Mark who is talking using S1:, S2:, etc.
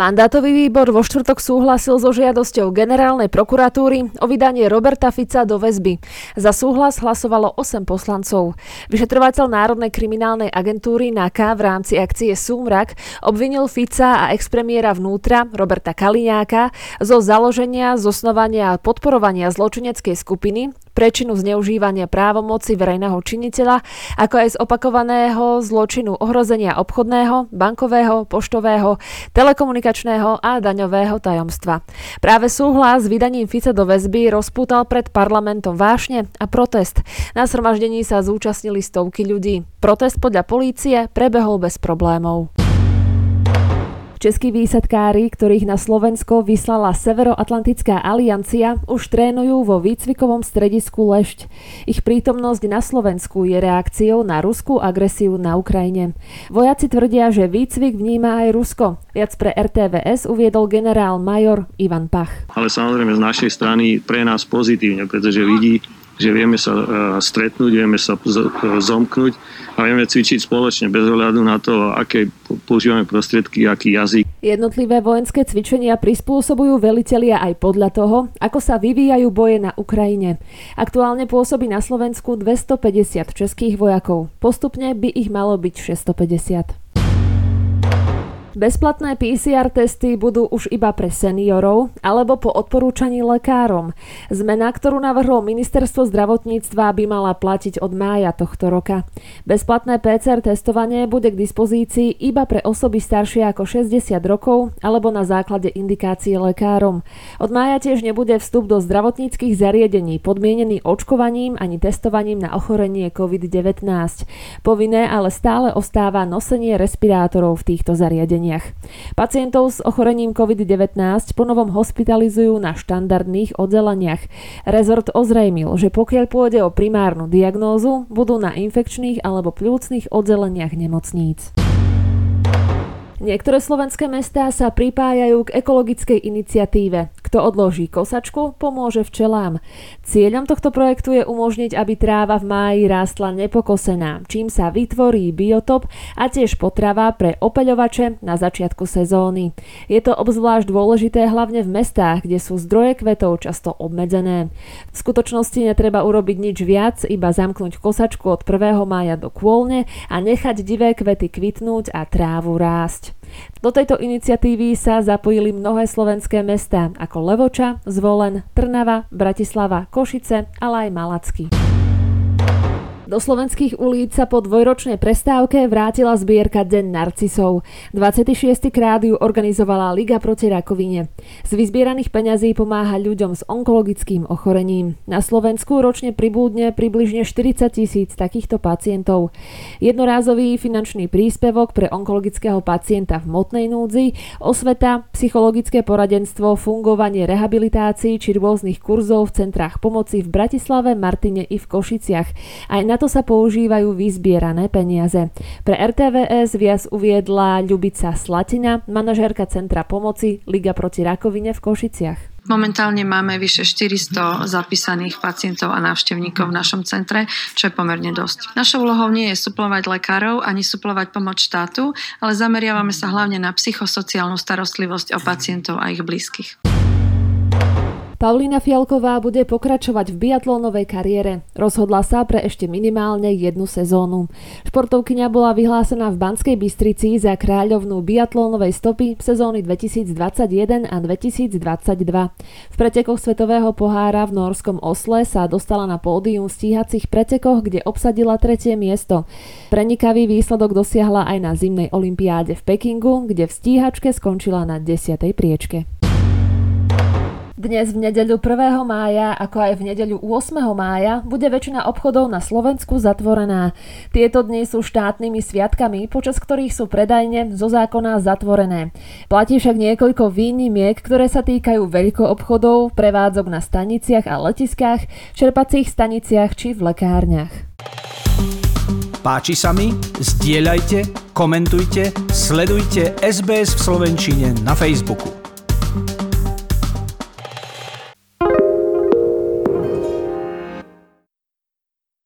S1: Mandátový výbor vo štvrtok súhlasil so žiadosťou generálnej prokuratúry o vydanie Roberta Fica do väzby. Za súhlas hlasovalo 8 poslancov. Vyšetrovateľ Národnej kriminálnej agentúry NAKA v rámci akcie Súmrak obvinil Fica a expremiéra vnútra Roberta Kaliňáka zo založenia, zosnovania a podporovania zločineckej skupiny, prečinu zneužívania právomoci verejného činiteľa, ako aj z opakovaného zločinu ohrozenia obchodného, bankového, poštového, telekomunikačného a daňového tajomstva. Práve súhlas s vydaním Fica do väzby rozpútal pred parlamentom vášne a protest. Na zhromaždení sa zúčastnili stovky ľudí. Protest podľa polície prebehol bez problémov. Českí výsadkári, ktorých na Slovensko vyslala Severoatlantická aliancia, už trénujú vo výcvikovom stredisku Lešť. Ich prítomnosť na Slovensku je reakciou na ruskú agresiu na Ukrajine. Vojaci tvrdia, že výcvik vníma aj Rusko. Viac pre RTVS uviedol generál major Ivan Pach.
S2: Ale samozrejme z našej strany pre nás pozitívne, pretože vidí, že vieme sa e, stretnúť, vieme sa e, zomknúť a vieme cvičiť spoločne bez ohľadu na to, aké používame prostriedky, aký jazyk.
S1: Jednotlivé vojenské cvičenia prispôsobujú velitelia aj podľa toho, ako sa vyvíjajú boje na Ukrajine. Aktuálne pôsobí na Slovensku 250 českých vojakov. Postupne by ich malo byť 650. Bezplatné PCR testy budú už iba pre seniorov alebo po odporúčaní lekárom. Zmena, ktorú navrhlo ministerstvo zdravotníctva, by mala platiť od mája tohto roka. Bezplatné PCR testovanie bude k dispozícii iba pre osoby staršie ako 60 rokov alebo na základe indikácie lekárom. Od mája tiež nebude vstup do zdravotníckých zariadení podmienený očkovaním ani testovaním na ochorenie COVID-19. Povinné ale stále ostáva nosenie respirátorov v týchto zariadeniach zariadeniach. Pacientov s ochorením COVID-19 ponovom hospitalizujú na štandardných oddeleniach. Rezort ozrejmil, že pokiaľ pôjde o primárnu diagnózu, budú na infekčných alebo pľúcnych oddeleniach nemocníc. Niektoré slovenské mestá sa pripájajú k ekologickej iniciatíve. Kto odloží kosačku, pomôže včelám. Cieľom tohto projektu je umožniť, aby tráva v máji rástla nepokosená, čím sa vytvorí biotop a tiež potrava pre opeľovače na začiatku sezóny. Je to obzvlášť dôležité hlavne v mestách, kde sú zdroje kvetov často obmedzené. V skutočnosti netreba urobiť nič viac, iba zamknúť kosačku od 1. mája do kôlne a nechať divé kvety kvitnúť a trávu rásť. Do tejto iniciatívy sa zapojili mnohé slovenské mestá ako Levoča, Zvolen, Trnava, Bratislava, Košice, ale aj Malacky. Do slovenských ulic sa po dvojročnej prestávke vrátila zbierka Deň narcisov. 26. krát ju organizovala Liga proti rakovine. Z vyzbieraných peňazí pomáha ľuďom s onkologickým ochorením. Na Slovensku ročne pribúdne približne 40 tisíc takýchto pacientov. Jednorázový finančný príspevok pre onkologického pacienta v motnej núdzi, osveta, psychologické poradenstvo, fungovanie rehabilitácií či rôznych kurzov v centrách pomoci v Bratislave, Martine i v Košiciach. Aj na to sa používajú vyzbierané peniaze. Pre RTVS viac uviedla Ľubica Slatina, manažérka Centra pomoci Liga proti rakovine v Košiciach.
S3: Momentálne máme vyše 400 zapísaných pacientov a návštevníkov v našom centre, čo je pomerne dosť. Našou úlohou nie je suplovať lekárov ani suplovať pomoc štátu, ale zameriavame sa hlavne na psychosociálnu starostlivosť o pacientov a ich blízkych.
S1: Paulína Fialková bude pokračovať v biatlónovej kariére. Rozhodla sa pre ešte minimálne jednu sezónu. Športovkyňa bola vyhlásená v Banskej Bystrici za kráľovnú biatlónovej stopy sezóny 2021 a 2022. V pretekoch Svetového pohára v norskom Osle sa dostala na pódium v stíhacích pretekoch, kde obsadila tretie miesto. Prenikavý výsledok dosiahla aj na zimnej olympiáde v Pekingu, kde v stíhačke skončila na 10. priečke. Dnes v nedeľu 1. mája, ako aj v nedeľu 8. mája, bude väčšina obchodov na Slovensku zatvorená. Tieto dni sú štátnymi sviatkami, počas ktorých sú predajne zo zákona zatvorené. Platí však niekoľko výnimiek, ktoré sa týkajú veľkoobchodov, prevádzok na staniciach a letiskách, čerpacích staniciach či v lekárniach.
S4: Páči sa mi? Zdieľajte, komentujte, sledujte SBS v Slovenčine na Facebooku.